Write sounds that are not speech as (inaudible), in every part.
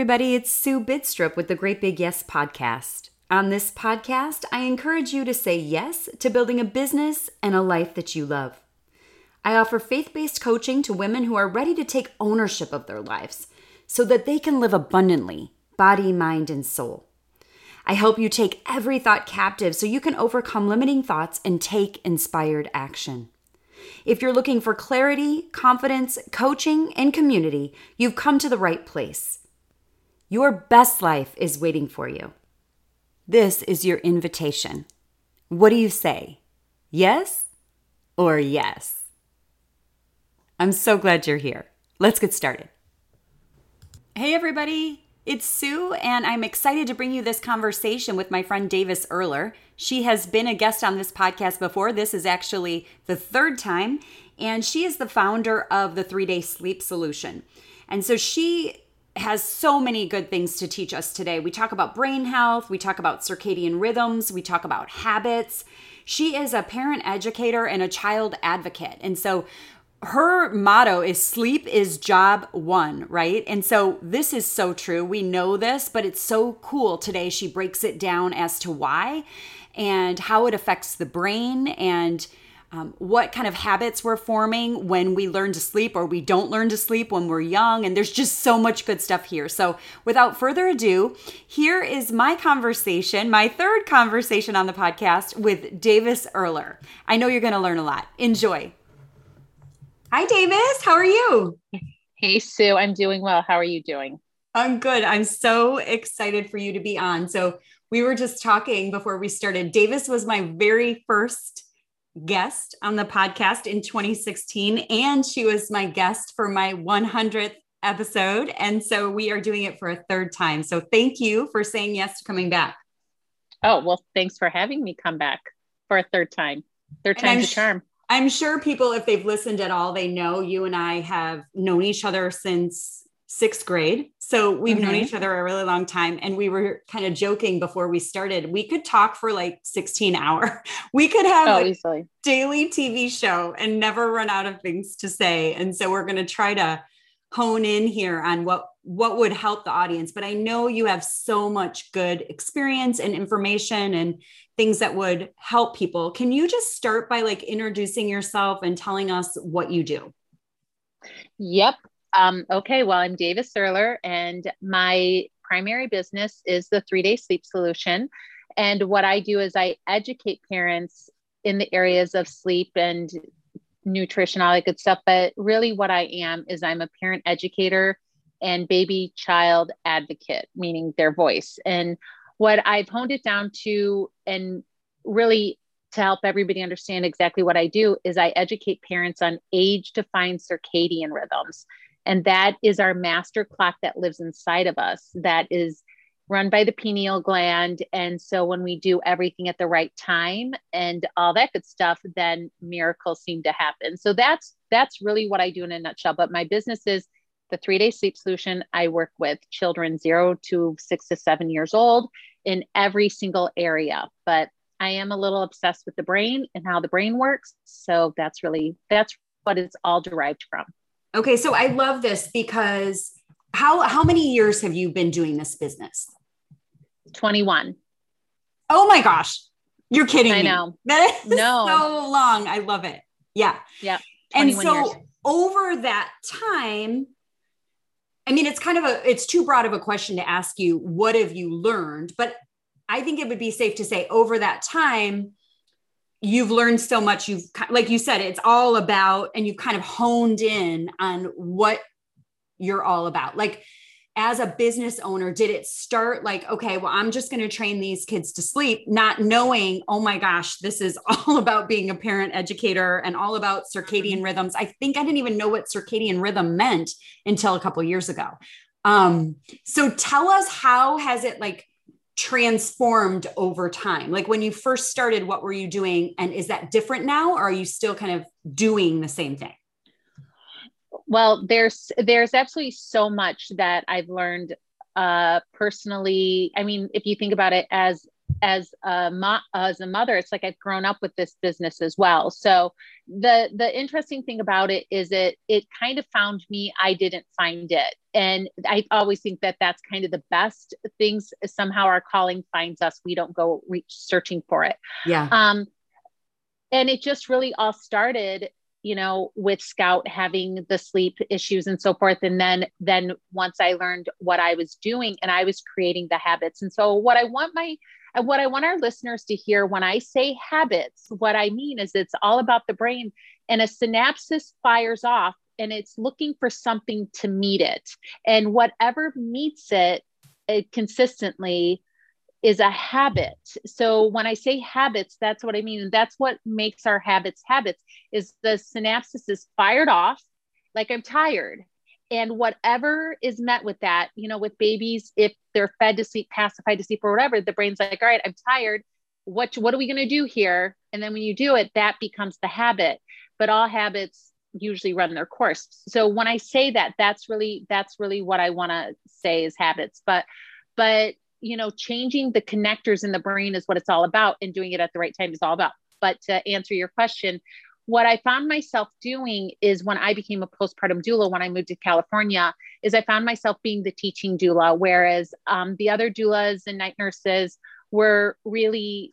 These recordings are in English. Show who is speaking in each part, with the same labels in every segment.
Speaker 1: Everybody, it's Sue Bidstrup with the Great Big Yes podcast. On this podcast, I encourage you to say yes to building a business and a life that you love. I offer faith based coaching to women who are ready to take ownership of their lives so that they can live abundantly, body, mind, and soul. I help you take every thought captive so you can overcome limiting thoughts and take inspired action. If you're looking for clarity, confidence, coaching, and community, you've come to the right place. Your best life is waiting for you. This is your invitation. What do you say? Yes or yes? I'm so glad you're here. Let's get started. Hey, everybody. It's Sue, and I'm excited to bring you this conversation with my friend Davis Erler. She has been a guest on this podcast before. This is actually the third time, and she is the founder of the three day sleep solution. And so she has so many good things to teach us today. We talk about brain health, we talk about circadian rhythms, we talk about habits. She is a parent educator and a child advocate. And so her motto is sleep is job one, right? And so this is so true. We know this, but it's so cool today. She breaks it down as to why and how it affects the brain and um, what kind of habits we're forming when we learn to sleep or we don't learn to sleep when we're young. And there's just so much good stuff here. So, without further ado, here is my conversation, my third conversation on the podcast with Davis Erler. I know you're going to learn a lot. Enjoy. Hi, Davis. How are you?
Speaker 2: Hey, Sue. I'm doing well. How are you doing?
Speaker 1: I'm good. I'm so excited for you to be on. So, we were just talking before we started. Davis was my very first guest on the podcast in 2016, and she was my guest for my 100th episode. And so we are doing it for a third time. So thank you for saying yes to coming back.
Speaker 2: Oh, well, thanks for having me come back for a third time. Third time's a charm.
Speaker 1: I'm sure people, if they've listened at all, they know you and I have known each other since sixth grade. So we've mm-hmm. known each other a really long time. And we were kind of joking before we started. We could talk for like 16 hour. (laughs) We could have oh, a daily TV show and never run out of things to say. And so we're going to try to hone in here on what what would help the audience. But I know you have so much good experience and information and things that would help people. Can you just start by like introducing yourself and telling us what you do?
Speaker 2: Yep. Um, okay, well, I'm Davis Erler, and my primary business is the three day sleep solution. And what I do is I educate parents in the areas of sleep and nutrition, all that good stuff. But really, what I am is I'm a parent educator and baby child advocate, meaning their voice. And what I've honed it down to, and really to help everybody understand exactly what I do, is I educate parents on age defined circadian rhythms. And that is our master clock that lives inside of us, that is run by the pineal gland. And so when we do everything at the right time and all that good stuff, then miracles seem to happen. So that's that's really what I do in a nutshell. But my business is the three day sleep solution. I work with children zero to six to seven years old in every single area. But I am a little obsessed with the brain and how the brain works. So that's really that's what it's all derived from.
Speaker 1: Okay, so I love this because how how many years have you been doing this business?
Speaker 2: 21.
Speaker 1: Oh my gosh. You're kidding
Speaker 2: I
Speaker 1: me.
Speaker 2: know. (laughs)
Speaker 1: That is no. so long. I love it. Yeah.
Speaker 2: Yeah.
Speaker 1: And so years. over that time, I mean, it's kind of a, it's too broad of a question to ask you, what have you learned? But I think it would be safe to say over that time, you've learned so much. You've like you said it's all about and you've kind of honed in on what you're all about. Like as a business owner did it start like okay well i'm just going to train these kids to sleep not knowing oh my gosh this is (laughs) all about being a parent educator and all about circadian rhythms. I think i didn't even know what circadian rhythm meant until a couple years ago. Um so tell us how has it like transformed over time? Like when you first started, what were you doing? And is that different now? Or are you still kind of doing the same thing?
Speaker 2: Well, there's there's absolutely so much that I've learned uh personally. I mean, if you think about it as as a mo- as a mother it's like i've grown up with this business as well. So the the interesting thing about it is it it kind of found me. I didn't find it. And i always think that that's kind of the best things somehow our calling finds us. We don't go reach searching for it.
Speaker 1: Yeah.
Speaker 2: Um and it just really all started you know with scout having the sleep issues and so forth. And then then once i learned what i was doing and i was creating the habits. And so what i want my what i want our listeners to hear when i say habits what i mean is it's all about the brain and a synapses fires off and it's looking for something to meet it and whatever meets it, it consistently is a habit. So when I say habits, that's what I mean. That's what makes our habits habits is the synapses is fired off like I'm tired. And whatever is met with that, you know, with babies, if they're fed to sleep, pacified to sleep, or whatever, the brain's like, all right, I'm tired. What, what are we going to do here? And then when you do it, that becomes the habit. But all habits usually run their course. So when I say that, that's really, that's really what I want to say is habits. But, but you know, changing the connectors in the brain is what it's all about, and doing it at the right time is all about. But to answer your question, what I found myself doing is when I became a postpartum doula, when I moved to California, is I found myself being the teaching doula, whereas um, the other doulas and night nurses were really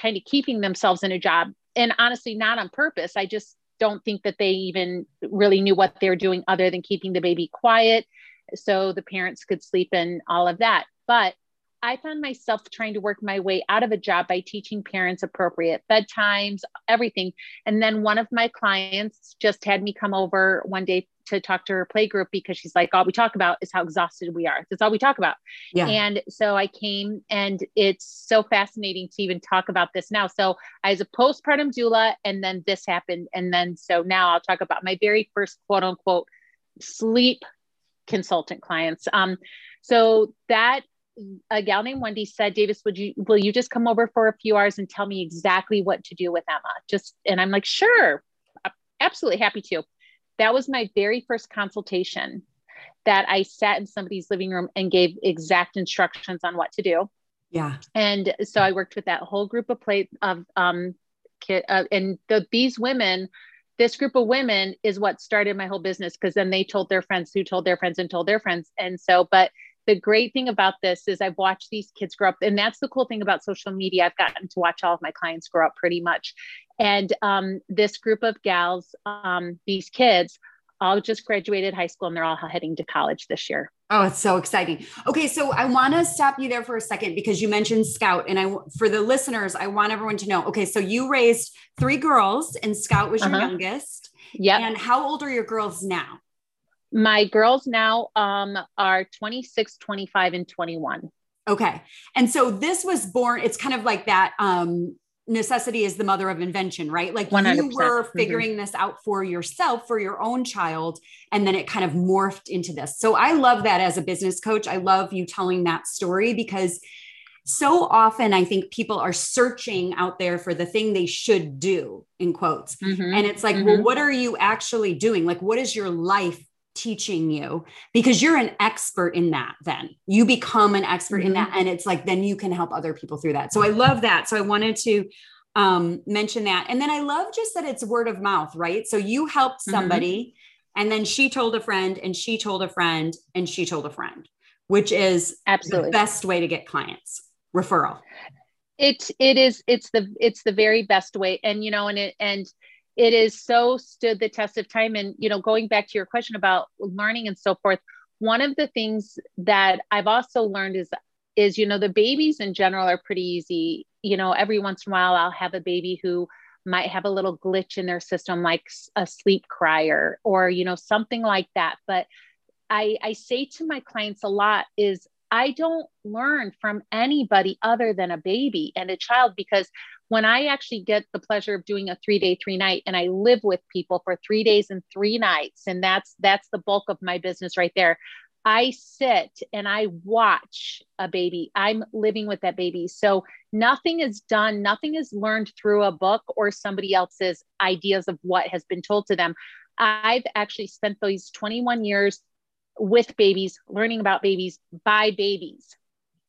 Speaker 2: kind of keeping themselves in a job. And honestly, not on purpose. I just don't think that they even really knew what they were doing other than keeping the baby quiet so the parents could sleep and all of that. But I found myself trying to work my way out of a job by teaching parents appropriate bedtimes, everything. And then one of my clients just had me come over one day to talk to her play group because she's like, all we talk about is how exhausted we are. That's all we talk about. Yeah. And so I came and it's so fascinating to even talk about this now. So I was a postpartum doula and then this happened. And then so now I'll talk about my very first quote unquote sleep consultant clients. Um, so that a gal named Wendy said, Davis, would you will you just come over for a few hours and tell me exactly what to do with Emma? Just and I'm like, sure, absolutely happy to. That was my very first consultation that I sat in somebody's living room and gave exact instructions on what to do.
Speaker 1: Yeah.
Speaker 2: And so I worked with that whole group of play of um kid uh, and the, these women this group of women is what started my whole business because then they told their friends who told their friends and told their friends and so but the great thing about this is I've watched these kids grow up, and that's the cool thing about social media. I've gotten to watch all of my clients grow up pretty much. And um, this group of gals, um, these kids, all just graduated high school and they're all heading to college this year.
Speaker 1: Oh, it's so exciting. Okay, so I want to stop you there for a second because you mentioned Scout and I for the listeners, I want everyone to know. Okay, so you raised 3 girls and Scout was your uh-huh. youngest.
Speaker 2: Yeah.
Speaker 1: And how old are your girls now?
Speaker 2: My girls now um, are 26, 25, and 21.
Speaker 1: Okay. And so this was born, it's kind of like that um, necessity is the mother of invention, right? Like 100%. you were mm-hmm. figuring mm-hmm. this out for yourself, for your own child, and then it kind of morphed into this. So I love that as a business coach. I love you telling that story because so often I think people are searching out there for the thing they should do in quotes. Mm-hmm. And it's like, mm-hmm. well, what are you actually doing? Like, what is your life teaching you because you're an expert in that then. You become an expert mm-hmm. in that and it's like then you can help other people through that. So i love that. So i wanted to um, mention that. And then i love just that it's word of mouth right? So you helped mm-hmm. somebody mm-hmm. and then she told a friend and she told a friend and she told a friend which is
Speaker 2: absolutely.
Speaker 1: the best way to get clients. Referral.
Speaker 2: It it is it's the it's the very best way. And you know and it and it is so stood the test of time. And you know going back to your question about learning and so forth one of the things that i've also learned is is you know the babies in general are pretty easy. You know every once in a while i'll have a baby who might have a little glitch in their system like a sleep crier or you know something like that. But i i say to my clients a lot is I don't learn from anybody other than a baby and a child because when I actually get the pleasure of doing a three day, three night, and I live with people for three days and three nights, and that's that's the bulk of my business right there. I sit and I watch a baby. I'm living with that baby. So nothing is done, nothing is learned through a book or somebody else's ideas of what has been told to them. I've actually spent those 21 years with babies, learning about babies by babies.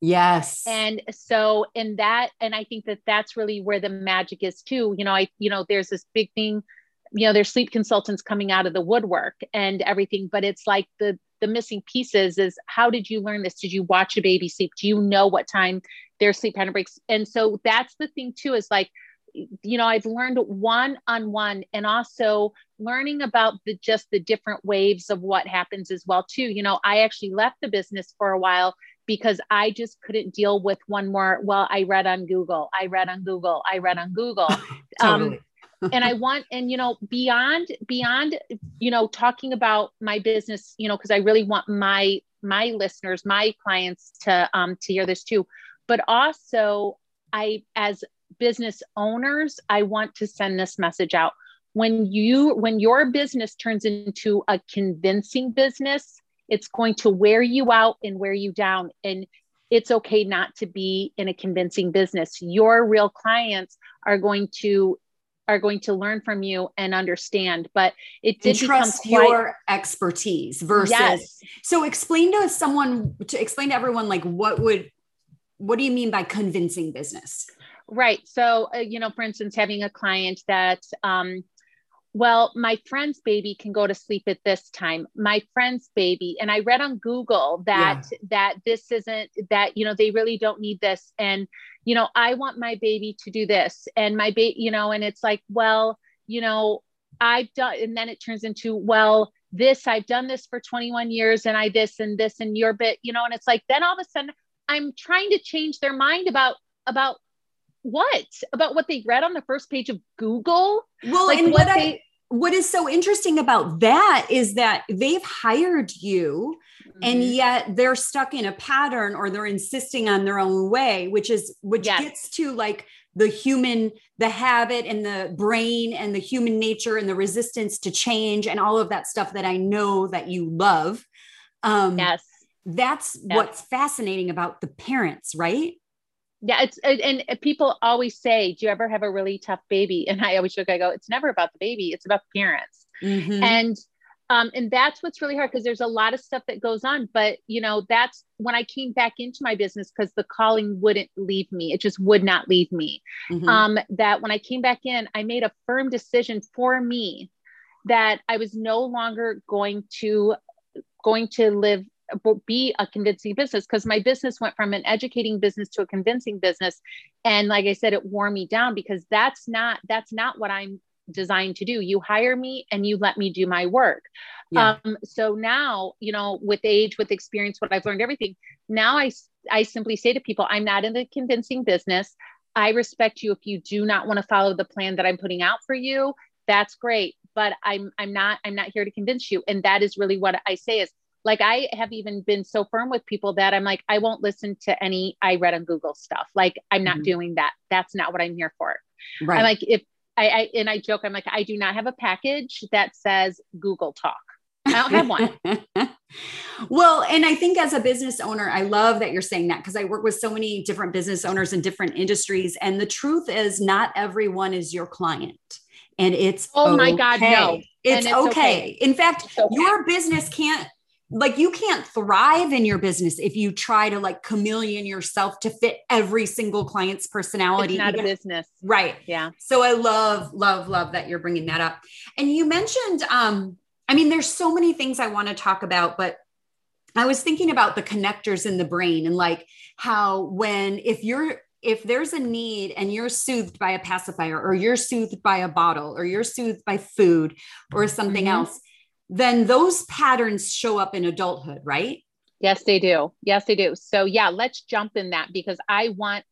Speaker 1: Yes.
Speaker 2: And so, in that, and I think that that's really where the magic is too. You know, I, you know, there's this big thing, you know, there's sleep consultants coming out of the woodwork and everything, but it's like the, the missing pieces is how did you learn this? Did you watch a baby sleep? Do you know what time their sleep pattern breaks? And so that's the thing too, is like, you know i've learned one on one and also learning about the just the different waves of what happens as well too. You know i actually left the business for a while because i just couldn't deal with one more well i read on google i read on google i read on google. (laughs)
Speaker 1: Totally.
Speaker 2: um, (laughs) and i want and you know beyond beyond you know talking about my business you know because i really want my my listeners my clients to um to hear this too. But also i as business owners, I want to send this message out. When you when your business turns into a convincing business, it's going to wear you out and wear you down and it's okay not to be in a convincing business. Your real clients are going to are going to learn from you and understand. But it did
Speaker 1: and trust quite... your expertise versus. Yes. So explain to someone to explain to everyone like what would what do you mean by convincing business?
Speaker 2: Right. So, uh, you know, for instance, having a client that, um, well, my friend's baby can go to sleep at this time. My friend's baby, and I read on Google that yeah. that this isn't that you know they really don't need this, and you know I want my baby to do this, and my baby, you know, and it's like, well, you know, I've done, and then it turns into, well, this I've done this for 21 years, and I this and this and your bit, you know, and it's like then all of a sudden I'm trying to change their mind about about what about what they read on the first page of Google?
Speaker 1: Well, like and what, what they, I what is so interesting about that is that they've hired you mm-hmm. and yet they're stuck in a pattern or they're insisting on their own way which is which yes. gets to like the human the habit and the brain and the human nature and the resistance to change and all of that stuff that i know that you love
Speaker 2: um yes
Speaker 1: that's yes. what's fascinating about the parents right
Speaker 2: yeah it's and, people always say do you ever have a really tough baby (laughs) and i always joke i go it's never about the baby it's about the parents mm-hmm. and um, and that's what's really hard because there's a lot of stuff that goes on but you know that's when i came back into my business because the calling wouldn't leave me it just would not leave me mm-hmm. um, that when i came back in i made a firm decision for me that i was no longer going to going to live be a convincing business because my business went from an educating business to a convincing business. And like i said it wore me down because that's not that's not what i'm designed to do. You hire me and you let me do my work. Yeah. um so now you know with age with experience what i've learned everything now i i simply say to people i'm not in the convincing business. I respect you if you do not want to follow the plan that i'm putting out for you. That's great but i'm i'm not i'm not here to convince you. And that is really what i say is like I have even been so firm with people that I'm like, I won't listen to any I read on Google stuff. Like I'm not mm-hmm. doing that. That's not what I'm here for. Right. I'm like, if I, I and I joke, I'm like, I do not have a package that says Google Talk. I don't have one. (laughs)
Speaker 1: well, and I think as a business owner, I love that you're saying that because I work with so many different business owners in different industries. And the truth is, not everyone is your client. And it's
Speaker 2: oh my okay. God, no.
Speaker 1: It's, it's okay. okay. In fact, okay. your business can't like you can't thrive in your business if you try to like chameleon yourself to fit every single client's personality.
Speaker 2: It's not Even, a business.
Speaker 1: Right.
Speaker 2: Yeah.
Speaker 1: So I love, love, love that you're bringing that up. And you mentioned, um, I mean, there's so many things I want to talk about, but I was thinking about the connectors in the brain and like how when, if you're, if there's a need and you're soothed by a pacifier or you're soothed by a bottle or you're soothed by food or something mm-hmm. else, then those patterns show up in adulthood, right?
Speaker 2: Yes, they do. Yes, they do. So yeah, let's jump in that because I want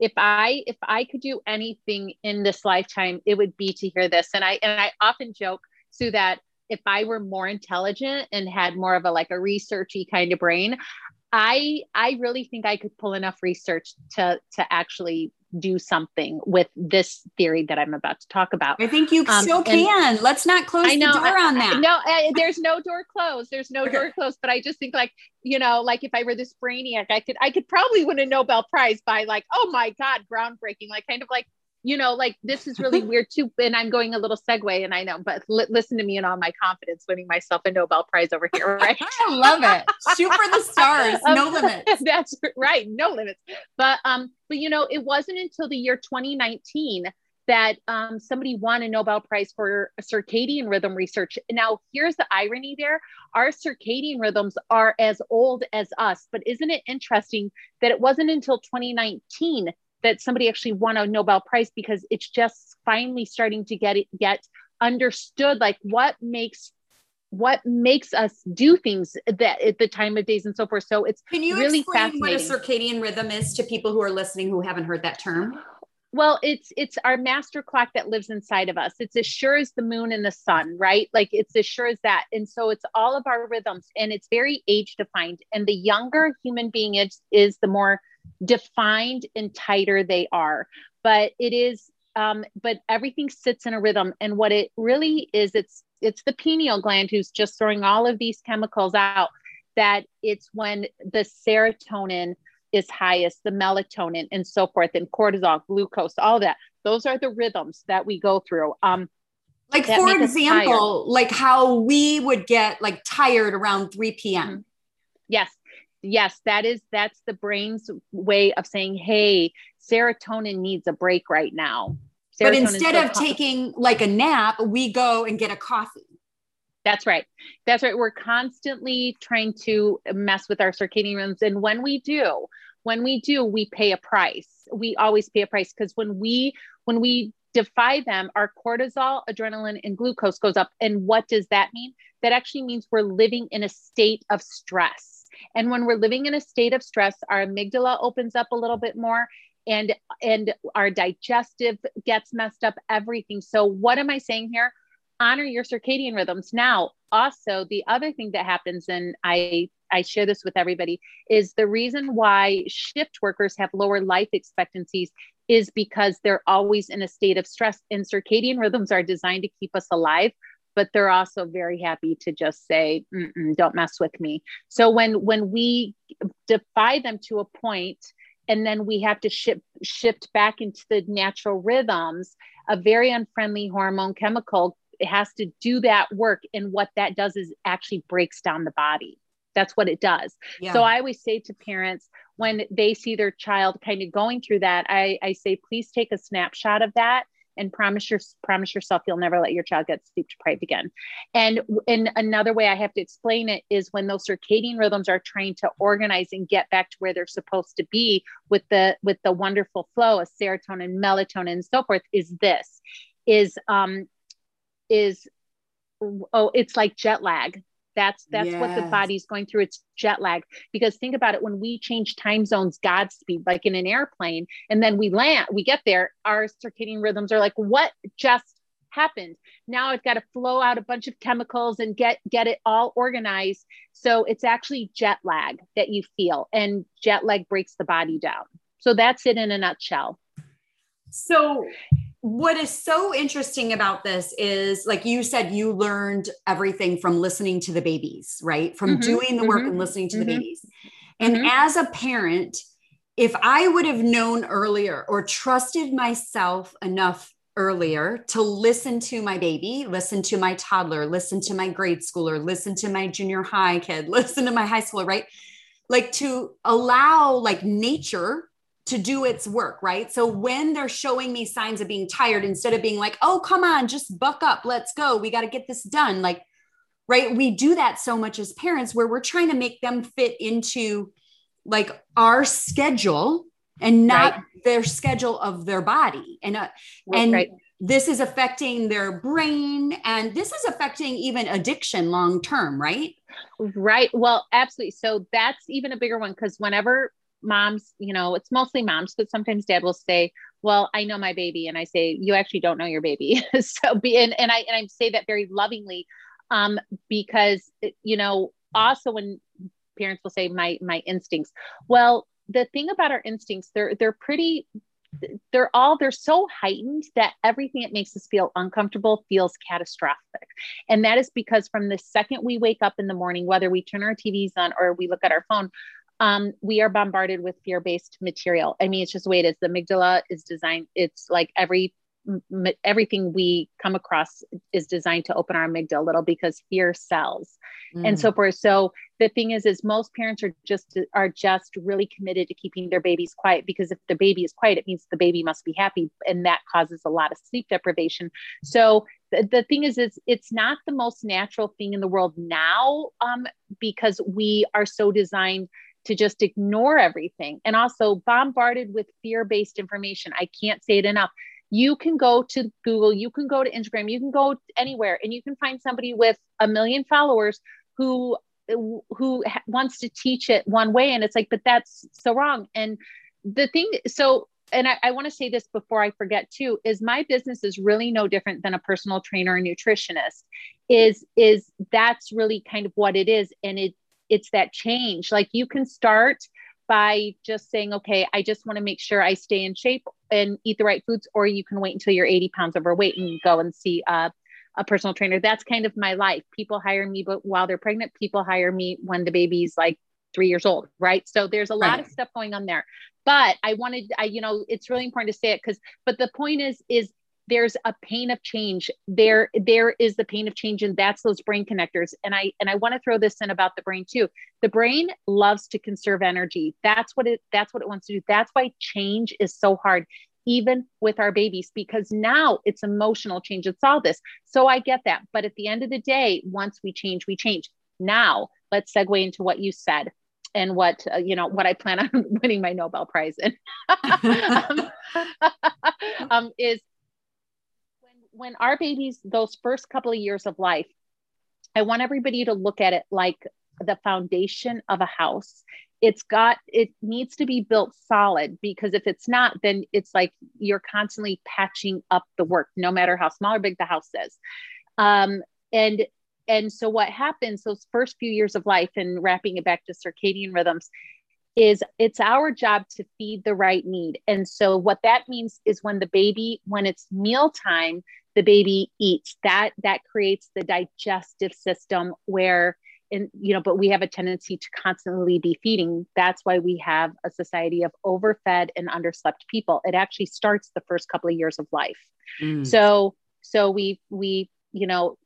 Speaker 2: if I if I could do anything in this lifetime, it would be to hear this. And I and I often joke, Sue, that if I were more intelligent and had more of a like a researchy kind of brain, I I really think I could pull enough research to to actually do something with this theory that I'm about to talk about.
Speaker 1: I think you um, still can. Let's not close I know, the door on that.
Speaker 2: I, no, I, there's no door closed. There's no okay. door closed. But I just think like, you know, like if I were this brainiac, I could I could probably win a Nobel Prize by like, oh my God, groundbreaking. Like kind of like you know, like this is really (laughs) weird too. And I'm going a little segue, and I know, but li- listen to me and all my confidence, winning myself a Nobel Prize over here, (laughs) right?
Speaker 1: I love it. Shoot for the stars, (laughs) no limits.
Speaker 2: That's right, no limits. But um, but you know, it wasn't until the year 2019 that um, somebody won a Nobel Prize for circadian rhythm research. Now, here's the irony there our circadian rhythms are as old as us, but isn't it interesting that it wasn't until 2019 that somebody actually won a Nobel Prize because it's just finally starting to get it, get understood like what makes what makes us do things that at the time of days and so forth. So it's
Speaker 1: can you
Speaker 2: really
Speaker 1: explain what a circadian rhythm is to people who are listening who haven't heard that term?
Speaker 2: well it's it's our master clock that lives inside of us. It's as sure as the moon and the sun right? Like it's as sure as that. And so it's all of our rhythms and it's very age defined. And the younger human being is is the more defined and tighter they are but it is um, but everything sits in a rhythm and what it really is it's it's the pineal gland who's just throwing all of these chemicals out that it's when the serotonin is highest, the melatonin and so forth, and cortisol, glucose, all that. Those are the rhythms that we go through. Um,
Speaker 1: like for example, like how we would get like tired around 3 p.m. Mm-hmm.
Speaker 2: Yes. Yes, that is that's the brain's way of saying, hey, serotonin needs a break right now.
Speaker 1: but instead of taking like a nap, we go and get a coffee.
Speaker 2: That's right. That's right. We're constantly trying to mess with our circadian rhythms. And when we do, when we do we pay a price we always pay a price because when we when we defy them our cortisol adrenaline and glucose goes up and what does that mean that actually means we're living in a state of stress and when we're living in a state of stress our amygdala opens up a little bit more and and our digestive gets messed up everything. So what am i saying here? Honor your circadian rhythms. Now also the other thing that happens and i I share this with everybody is the reason why shift workers have lower life expectancies is because they're always in a state of stress and circadian rhythms are designed to keep us alive but they're also very happy to just say don't mess with me so when when we defy them to a point and then we have to shift shift back into the natural rhythms a very unfriendly hormone chemical it has to do that work and what that does is actually breaks down the body that's what it does. Yeah. So I always say to parents when they see their child kind of going through that, I, I say, please take a snapshot of that and promise your promise yourself you'll never let your child get sleep deprived again. And in another way I have to explain it is when those circadian rhythms are trying to organize and get back to where they're supposed to be with the with the wonderful flow of serotonin, melatonin, and so forth, is this is um is oh it's like jet lag that's that's yes. what the body's going through. It's jet lag. Because think about it, when we change time zones, Godspeed, like in an airplane, and then we land, we get there, our circadian rhythms are like, what just happened? Now I've got to flow out a bunch of chemicals and get get it all organized. So it's actually jet lag that you feel, and jet lag breaks the body down. So that's it in a nutshell.
Speaker 1: So what is so interesting about this is like you said you learned everything from listening to the babies right? From mm-hmm, doing the work mm-hmm, and listening to mm-hmm, the babies. And mm-hmm. as a parent if i would have known earlier or trusted myself enough earlier to listen to my baby listen to my toddler listen to my grade schooler listen to my junior high kid (laughs) listen to my high schooler right? Like to allow like nature to do its work, right? So when they're showing me signs of being tired, instead of being like, oh, come on, just buck up, let's go, we got to get this done. Like, right? We do that so much as parents where we're trying to make them fit into like our schedule and not right. their schedule of their body. And, uh, and, right. This is affecting their brain and this is affecting even addiction long term, right?
Speaker 2: Right. Well, absolutely. So that's even a bigger one because whenever moms, you know, it's mostly moms, but sometimes dad will say, well, I know my baby. And I say, you actually don't know your baby. (laughs) so be, and, and I, and I say that very lovingly, um, because, you know, also when parents will say my, my instincts, well, the thing about our instincts, they're, they're pretty, they're all they're so heightened that everything that makes us feel uncomfortable feels catastrophic and that is because from the second we wake up in the morning whether we turn our tvs on or we look at our phone um, we are bombarded with fear-based material. I mean, it's just the way it is. The amygdala is designed. It's like every m- everything we come across is designed to open our amygdala a little because fear sells mm. and so forth so the thing is is most parents are just are just really committed to keeping their babies quiet because if the baby is quiet it means the baby must be happy and that causes a lot of sleep deprivation so the, the thing is is it's not the most natural thing in the world now um, because we are so designed to just ignore everything and also bombarded with fear based information. I can't say it enough you can go to Google, you can go to Instagram, you can go anywhere and you can find somebody with a million followers who who wants to teach it one way and it's like but that's so wrong and the thing so and I, I want to say this before I forget too, is my business is really no different than a personal trainer and nutritionist. Is is that's really kind of what it is, and it it's that change. Like you can start by just saying, okay, I just want to make sure I stay in shape and eat the right foods, or you can wait until you're 80 pounds overweight and go and see a, a personal trainer. That's kind of my life. People hire me, but while they're pregnant, people hire me when the baby's like three years old, right? So there's a lot right. of stuff going on there. But I wanted, I, you know, it's really important to say it because, but the point is, is there's a pain of change. There there is the pain of change and that's those brain connectors. And i and i want to throw this in about the brain too. The brain loves to conserve energy. That's what it that's what it wants to do. That's why change is so hard even with our babies because now it's emotional change. It's all this. So i get that. But at the end of the day once we change we change. Now let's segue into what you said and what uh, you know what i plan on (laughs) winning my nobel prize in. (laughs) Um, (laughs) um, is when our babies, those first couple of years of life, I want everybody to look at it like the foundation of a house. It's got, it needs to be built solid because if it's not, then it's like you're constantly patching up the work, no matter how small or big the house is. Um, and and so what happens those first few years of life and wrapping it back to circadian rhythms is it's our job to feed the right need and so what that means is when the baby when it's mealtime the baby eats. That that creates the digestive system where and you know but we have a tendency to constantly be feeding. That's why we have a society of overfed and underslept people. It actually starts the first couple of years of life. Mm. so so we we you know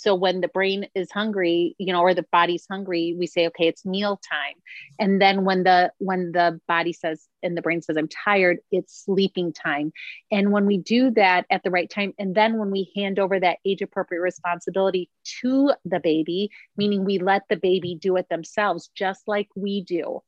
Speaker 2: so when the brain is hungry you know or the body's hungry we say okay it's meal time and then when the when the body says and the brain says i'm tired it's sleeping time. And when we do that at the right time and then when we hand over that age appropriate responsibility to the baby meaning we let the baby do it themselves just like we do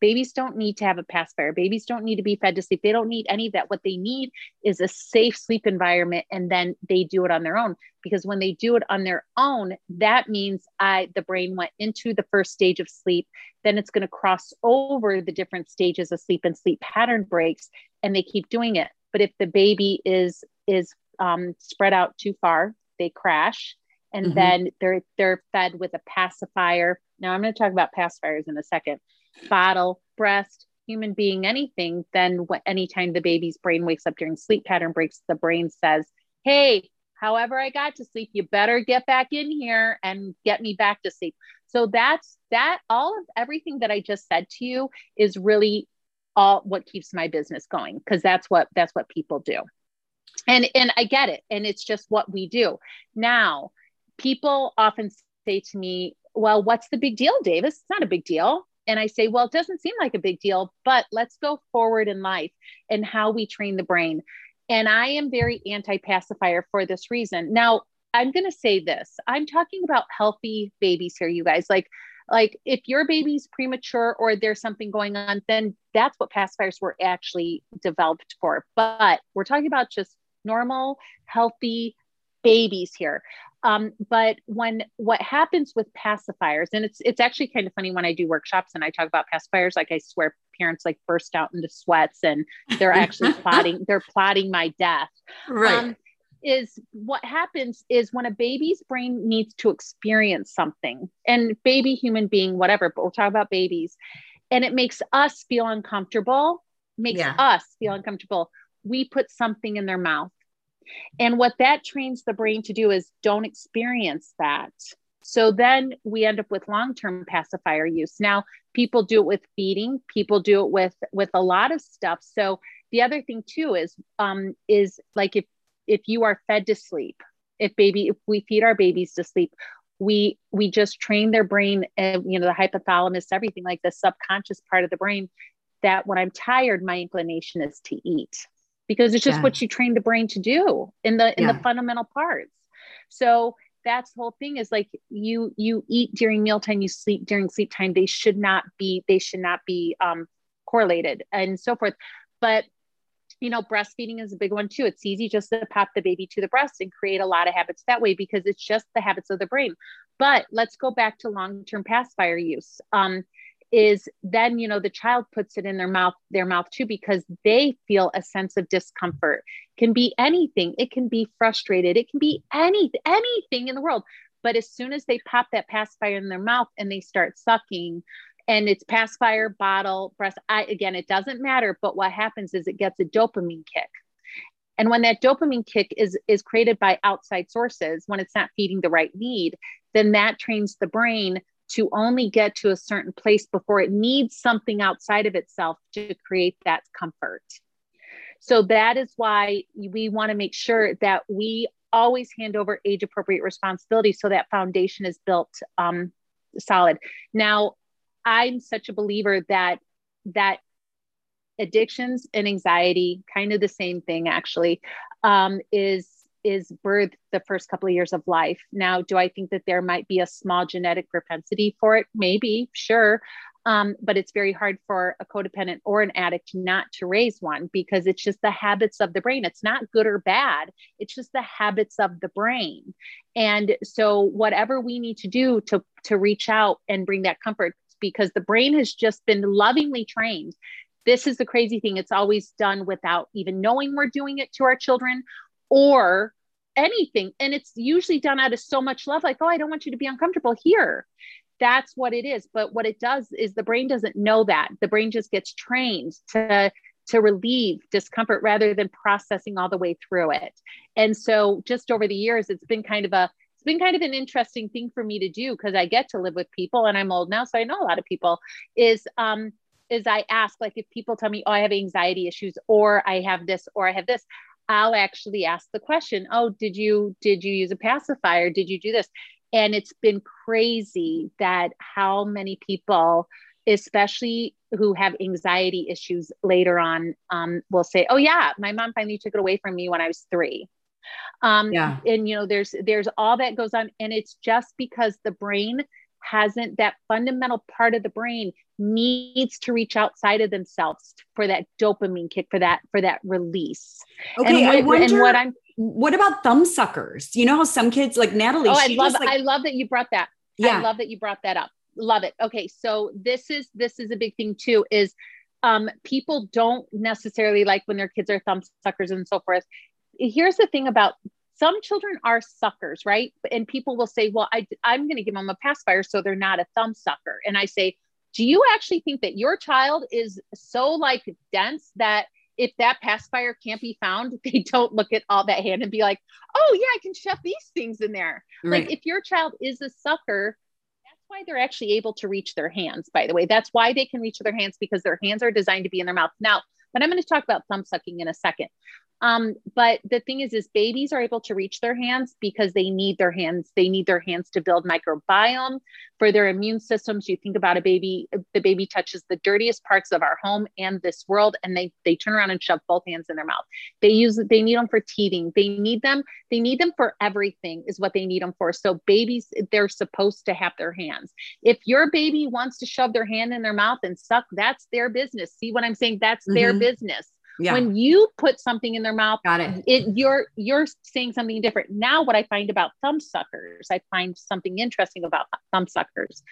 Speaker 2: babies don't need to have a pacifier. Babies don't need to be fed to sleep. They don't need any of that. What they need is a safe sleep environment, and then they do it on their own. Because when they do it on their own, that means I the brain went into the first stage of sleep. Then it's going to cross over the different stages of sleep and sleep pattern breaks, and they keep doing it. But if the baby is is um, spread out too far, they crash and mm-hmm. then they're they're fed with a pacifier. Now I'm going to talk about pacifiers in a second bottle, breast, human being, anything, then what, anytime the baby's brain wakes up during sleep pattern breaks, the brain says, Hey, however I got to sleep, you better get back in here and get me back to sleep. So that's that all of everything that I just said to you is really all what keeps my business going because that's what that's what people do. And and I get it and it's just what we do. Now, people often say to me, "Well, what's the big deal, Davis? It's not a big deal." And I say, well, it doesn't seem like a big deal, but let's go forward in life and how we train the brain. And I am very anti pacifier for this reason. Now, I'm going to say this I'm talking about healthy babies here, you guys. Like, like if your baby's premature or there's something going on, then that's what pacifiers were actually developed for. But we're talking about just normal, healthy babies here. Um, but when what happens with pacifiers, and it's it's actually kind of funny when I do workshops and I talk about pacifiers, like I swear parents like burst out into sweats and they're actually (laughs) plotting, they're plotting my death.
Speaker 1: Right. Um,
Speaker 2: is what happens is when a baby's brain needs to experience something, and baby, human being, whatever, but we'll talk about babies, and it makes us feel uncomfortable, makes yeah. us feel uncomfortable. We put something in their mouth and what that trains the brain to do is don't experience that. So then we end up with long term pacifier use. Now, people do it with feeding people do it with with a lot of stuff so the other thing too is um is like if if you are fed to sleep if baby if we feed our babies to sleep we we just train their brain and you know the hypothalamus everything like the subconscious part of the brain that when i'm tired my inclination is to eat because it's just yeah. what you train the brain to do in the in yeah. the fundamental parts so that's the whole thing is like you you eat during mealtime you sleep during sleep time they should not be they should not be um correlated and so forth but you know, breastfeeding is a big one too. It's easy just to pop the baby to the breast and create a lot of habits that way because it's just the habits of the brain. But let's go back to long-term pacifier use. Um, is then you know the child puts it in their mouth their mouth too because they feel a sense of discomfort. Can be anything. It can be frustrated. It can be any anything in the world. But as soon as they pop that pacifier in their mouth and they start sucking and it's pacifier bottle breast I, again it doesn't matter but what happens is it gets a dopamine kick. And when that dopamine kick is is created by outside sources when it's not feeding the right need then that trains the brain to only get to a certain place before it needs something outside of itself to create that comfort. So that is why we want to make sure that we always hand over age appropriate responsibility so that foundation is built um, solid. Now I'm such a believer that that addictions and anxiety, kind of the same thing actually, um, is is birth the first couple of years of life. Now, do I think that there might be a small genetic propensity for it? Maybe, sure. Um, but it's very hard for a codependent or an addict not to raise one because it's just the habits of the brain. It's not good or bad, it's just the habits of the brain. And so, whatever we need to do to, to reach out and bring that comfort, because the brain has just been lovingly trained. This is the crazy thing. It's always done without even knowing we're doing it to our children or anything. And it's usually done out of so much love, like, oh, I don't want you to be uncomfortable here. That's what it is. But what it does is the brain doesn't know that. The brain just gets trained to to relieve discomfort rather than processing all the way through it. And so just over the years, it's been kind of a it's been kind of an interesting thing for me to do because I get to live with people and I'm old now, so I know a lot of people. Is um is I ask like if people tell me, oh, I have anxiety issues, or I have this, or I have this, I'll actually ask the question, oh, did you did you use a pacifier? Did you do this? And it's been crazy that how many people, especially who have anxiety issues later on, um, will say, oh yeah, my mom finally took it away from me when I was three um, yeah. and you know there's there's all that goes on and it's just because the brain hasn't that fundamental part of the brain needs to reach outside of themselves for that dopamine kick for that for that release.
Speaker 1: Okay and, what, I wonder, and what i'm what about thumb suckers? You know how some kids like natalie
Speaker 2: oh i love like, i love that you brought that. Yeah. i love that you brought that up. Love it. Okay so this is this is a big thing too is um, people don't necessarily like when their kids are thumb suckers and so forth. Here's the thing about some children are suckers, right? And people will say, well, I, I'm going to give them a pacifier so they're not a thumb sucker. And I say, do you actually think that your child is so like dense that if that pacifier can't be found, (laughs) they don't look at all that hand and be like, oh, yeah, I can shove these things in there. Right. Like if your child is a sucker, that's why they're actually able to reach their hands, by the way. That's why they can reach their hands because their hands are designed to be in their mouth. Now, but I'm going to talk about thumb sucking in a second. Um, but the thing is, is babies are able to reach their hands because they need their hands. They need their hands to build microbiome for their immune systems. You think about a baby, the baby touches the dirtiest parts of our home and this world, and they they turn around and shove both hands in their mouth. They use they need them for teething. They need them. They need them for everything is what they need them for. So babies, they're supposed to have their hands. If your baby wants to shove their hand in their mouth and suck, that's their business. See what I'm saying? That's mm-hmm. their business yeah. When you put something in their mouth,
Speaker 1: Got it.
Speaker 2: it you're you're saying something different. Now, what I find about thumb suckers, I find something interesting about thumb suckers.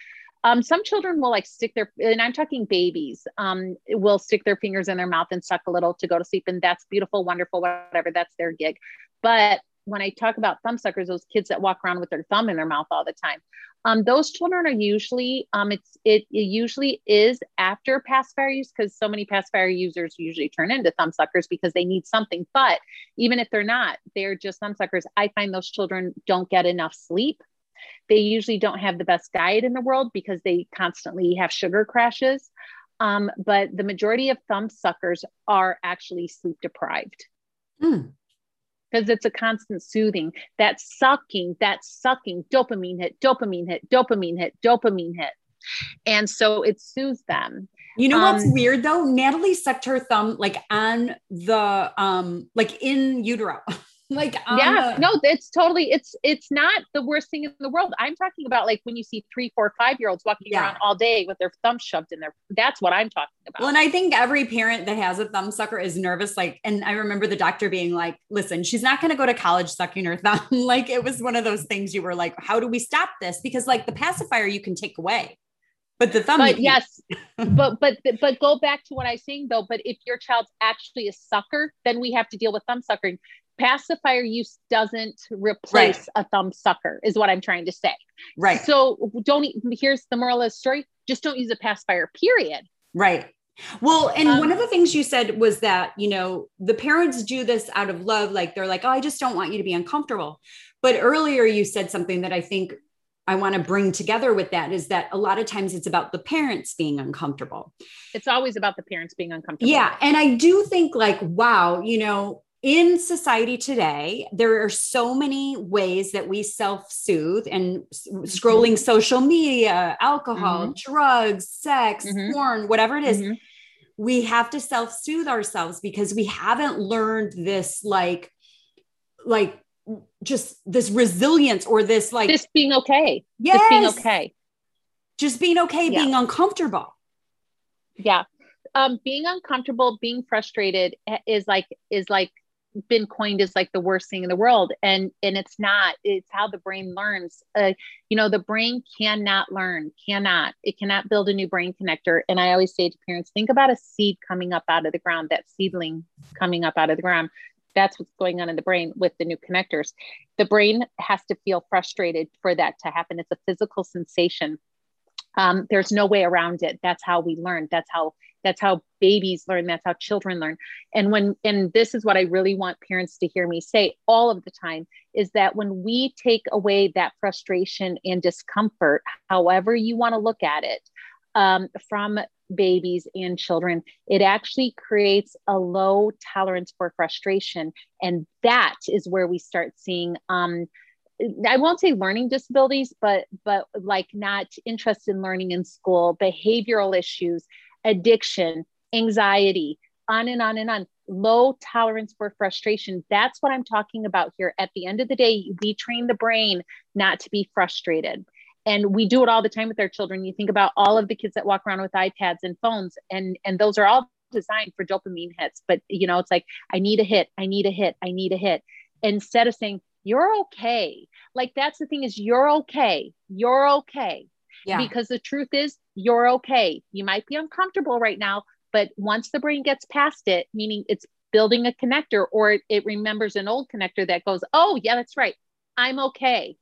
Speaker 2: Um, some children will like stick their, and I'm talking babies, um, will stick their fingers in their mouth and suck a little to go to sleep, and that's beautiful, wonderful, whatever. That's their gig. But when I talk about thumb suckers, those kids that walk around with their thumb in their mouth all the time, um, those children are usually um, it's it, it usually is after pacifier use because so many pacifier users usually turn into thumb suckers because they need something. But even if they're not, they're just thumb suckers. I find those children don't get enough sleep. They usually don't have the best diet in the world because they constantly have sugar crashes. Um, but the majority of thumb suckers are actually sleep deprived. Mm because it's a constant soothing. That sucking, that sucking, dopamine hit, dopamine hit, dopamine hit, dopamine hit. And so it soothes them.
Speaker 1: You know what's um, weird though? Natalie sucked her thumb like on the um like in utero. (laughs) like
Speaker 2: yeah, the- no, it's totally it's it's not the worst thing in the world. I'm talking about like when you see three, four, five year olds walking yeah. around all day with their thumb shoved in their That's what I'm talking about.
Speaker 1: Well, and I think every parent that has a thumb sucker is nervous. Like, and I remember the doctor being like, listen, she's not gonna go to college sucking her thumb. (laughs) like it was one of those things you were like, how do we stop this? Because like the pacifier you can take away but the thumb.
Speaker 2: But yes, (laughs) but but but go back to what I was saying though. But if your child's actually a sucker, then we have to deal with thumb suckering. Pacifier use doesn't replace right. a thumb sucker, is what I'm trying to say.
Speaker 1: Right.
Speaker 2: So don't. Here's the moral of the story: just don't use a pacifier. Period.
Speaker 1: Right. Well, and um, one of the things you said was that, you know, the parents do this out of love. Like they're like, oh, I just don't want you to be uncomfortable. But earlier you said something that I think I want to bring together with that is that a lot of times it's about the parents being uncomfortable.
Speaker 2: It's always about the parents being uncomfortable.
Speaker 1: Yeah. And I do think, like, wow, you know, in society today, there are so many ways that we self soothe and mm-hmm. scrolling social media, alcohol, mm-hmm. drugs, sex, mm-hmm. porn, whatever it is, mm-hmm. We have to self soothe ourselves because we haven't learned this, like, like just this resilience or this like
Speaker 2: just being okay. Yes. Just being okay.
Speaker 1: Just being okay, yeah. being uncomfortable.
Speaker 2: Yeah. Um, being uncomfortable, being frustrated is like is like been coined as like the worst thing in the world and and it's not it's how the brain learns uh, you know the brain cannot learn cannot it cannot build a new brain connector and i always say to parents think about a seed coming up out of the ground that seedling coming up out of the ground that's what's going on in the brain with the new connectors. The brain has to feel frustrated for that to happen. It's a physical sensation. Um, there's no way around it. That's how we learn. That's how that's how babies learn. That's how children learn. And when and this is what I really want parents to hear me say all of the time is that when we take away that frustration and discomfort, however you want to look at it, um, from babies and children, it actually creates a low tolerance for frustration. And that is where we start seeing um, I won't say learning disabilities, but but like not interest in learning in school, behavioral issues, addiction, anxiety, on and on and on. Low tolerance for frustration. That's what I'm talking about here. At the end of the day, we train the brain not to be frustrated and we do it all the time with our children you think about all of the kids that walk around with ipads and phones and and those are all designed for dopamine hits but you know it's like i need a hit i need a hit i need a hit instead of saying you're okay like that's the thing is you're okay you're okay yeah. because the truth is you're okay you might be uncomfortable right now but once the brain gets past it meaning it's building a connector or it, it remembers an old connector that goes oh yeah that's right i'm okay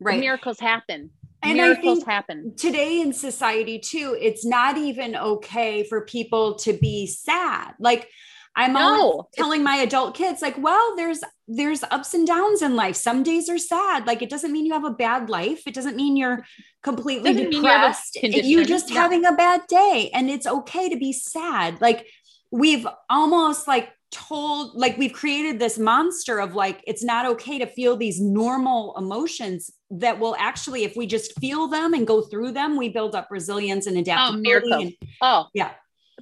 Speaker 2: right. The miracles happen and miracles I think happen
Speaker 1: today in society too. It's not even okay for people to be sad. Like I'm no, telling my adult kids, like, well, there's there's ups and downs in life. Some days are sad. Like it doesn't mean you have a bad life. It doesn't mean you're completely depressed. You, you just yeah. having a bad day, and it's okay to be sad. Like we've almost like told like we've created this monster of like it's not okay to feel these normal emotions that will actually if we just feel them and go through them we build up resilience and adaptability oh, and,
Speaker 2: oh yeah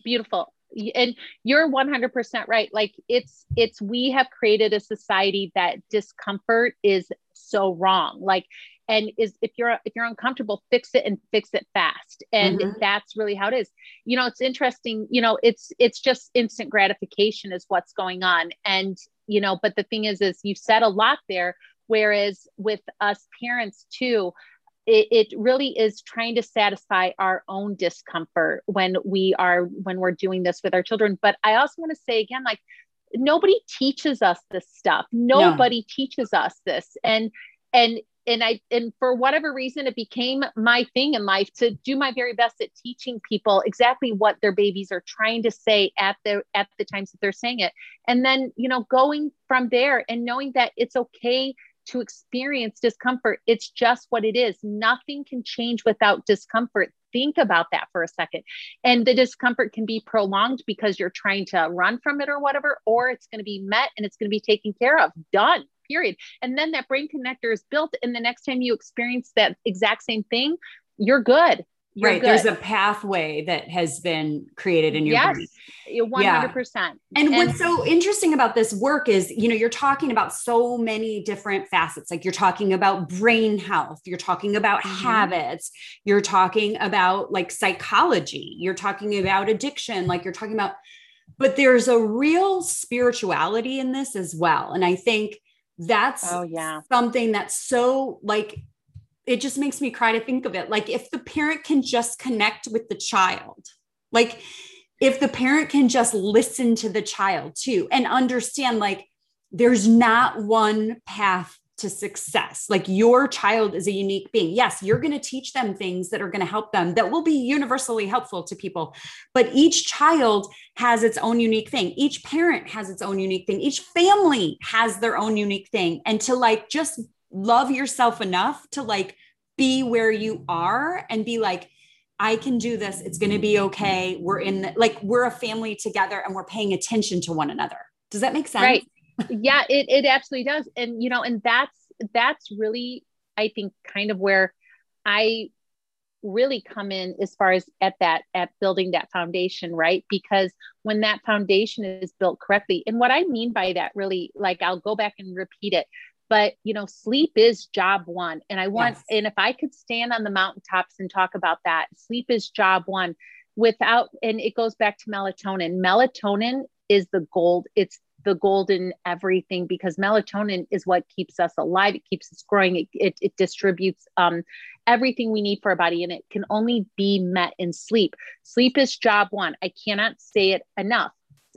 Speaker 2: beautiful and you're 100% right. Like it's it's we have created a society that discomfort is so wrong. Like and is if you're if you're uncomfortable fix it and fix it fast. And mm-hmm. that's really how it is. You know it's interesting you know it's it's just instant gratification is what's going on. And you know but the thing is is you said a lot there whereas with us parents too it, it really is trying to satisfy our own discomfort when we are when we're doing this with our children. But i also want to say again like nobody teaches us this stuff. Nobody no. teaches us this. And and and I and for whatever reason it became my thing in life to do my very best at teaching people exactly what their babies are trying to say at the at the times that they're saying it. And then you know going from there and knowing that it's okay to experience discomfort. It's just what it is. Nothing can change without discomfort. Think about that for a second. And the discomfort can be prolonged because you're trying to run from it or whatever, or it's going to be met and it's going to be taken care of. Done, period. And then that brain connector is built. And the next time you experience that exact same thing, you're good. You're
Speaker 1: right.
Speaker 2: Good.
Speaker 1: There's a pathway that has been created in your
Speaker 2: yes,
Speaker 1: brain.
Speaker 2: 100%.
Speaker 1: Yeah. And, and what's so interesting about this work is, you know, you're talking about so many different facets. Like you're talking about brain health, you're talking about mm-hmm. habits, you're talking about like psychology, you're talking about addiction, like you're talking about, but there's a real spirituality in this as well. And I think that's
Speaker 2: oh, yeah.
Speaker 1: something that's so like it just makes me cry to think of it. Like if the parent can just connect with the child, like if the parent can just listen to the child too and understand like there's not one path to success. Like your child is a unique being. Yes, you're going to teach them things that are going to help them that will be universally helpful to people. But each child has its own unique thing. Each parent has its own unique thing. Each family has their own unique thing. And to like just love yourself enough to like be where you are and be like, I can do this. It's going to be okay. We're in the, like we're a family together and we're paying attention to one another. Does that make sense?
Speaker 2: Right. yeah, it it absolutely does. And you know, and that's that's really I think kind of where I really come in as far as at that at building that foundation right because when that foundation is built correctly and what i mean by that really like i'll go back and repeat it but you know sleep is job one and i want yes. and if i could stand on the mountaintops and talk about that sleep is job one. Without and it goes back to melatonin. Melatonin is the gold it's the golden everything because melatonin is what keeps us alive it keeps us growing it, it, it distributes um, everything we need for our body and it can only be met in sleep. Sleep is job one. I cannot say it enough.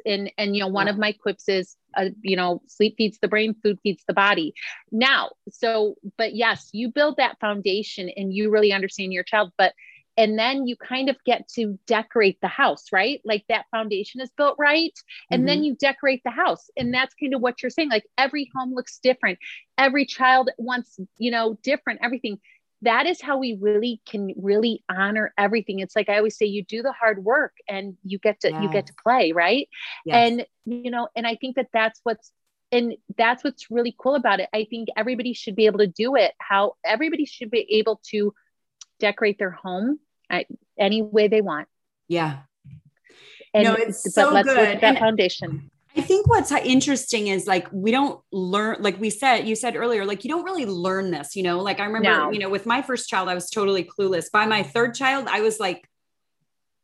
Speaker 2: And and you know one yeah. of my quips is uh, you know, sleep feeds the brain, food feeds the body. Now, so, but yes, you build that foundation and you really understand your child, but and then you kind of get to decorate the house, right? Like that foundation is built right. And mm-hmm. then you decorate the house. And that's kind of what you're saying. Like every home looks different. Every child wants, you know, different everything that is how we really can really honor everything it's like i always say you do the hard work and you get to yes. you get to play right yes. and you know and i think that that's what's and that's what's really cool about it i think everybody should be able to do it how everybody should be able to decorate their home any way they want
Speaker 1: yeah
Speaker 2: and no, it's so let's good. that and foundation
Speaker 1: I think what's interesting is like we don't learn, like we said, you said earlier, like you don't really learn this, you know. Like I remember, no. you know, with my first child, I was totally clueless. By my third child, I was like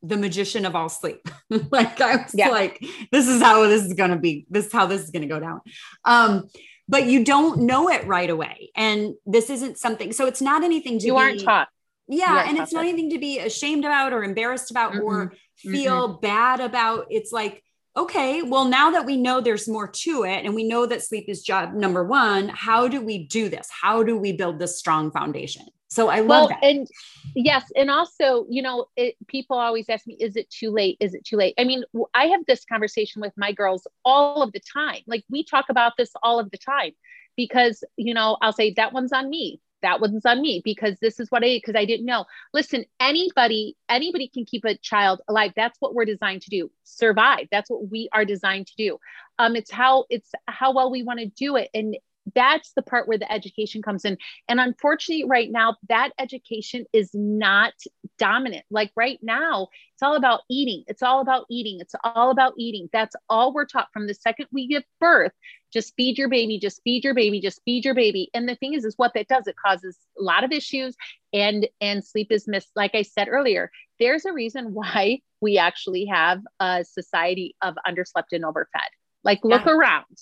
Speaker 1: the magician of all sleep. (laughs) like I was yeah. like, this is how this is gonna be, this is how this is gonna go down. Um, but you don't know it right away. And this isn't something, so it's not anything to
Speaker 2: you
Speaker 1: be,
Speaker 2: aren't taught.
Speaker 1: Yeah, and it's not anything to be ashamed about or embarrassed about mm-hmm. or feel mm-hmm. bad about. It's like okay, well, now that we know there's more to it and we know that sleep is job number one, how do we do this? How do we build this strong foundation? So I love well, that.
Speaker 2: And yes, and also, you know, it, people always ask me, is it too late? Is it too late? I mean, I have this conversation with my girls all of the time. Like we talk about this all of the time because, you know, I'll say that one's on me that one's on me because this is what I because I didn't know. Listen, anybody anybody can keep a child alive. That's what we're designed to do. Survive. That's what we are designed to do. Um, it's how it's how well we want to do it, and that's the part where the education comes in. And unfortunately, right now, that education is not dominant. Like right now, it's all about eating. It's all about eating. It's all about eating. That's all we're taught from the second we give birth. Just feed your baby, just feed your baby, just feed your baby. And the thing is, is what that does, it causes a lot of issues and and sleep is missed. Like I said earlier, there's a reason (laughs) why we actually have a society of underslept and overfed. Like look yeah. around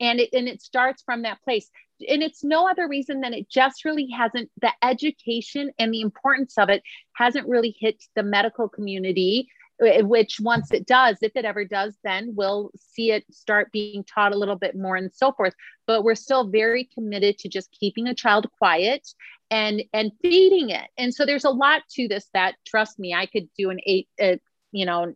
Speaker 2: and it and it starts from that place. And it's no other reason than it just really hasn't the education and the importance of it hasn't really hit the medical community uh, which once it does if it ever does then we'll see it start being taught a little bit more and so forth. But we're still very committed to just keeping a child quiet and and feeding it. And so there's a lot to this that trust me i could do an eight uh, you know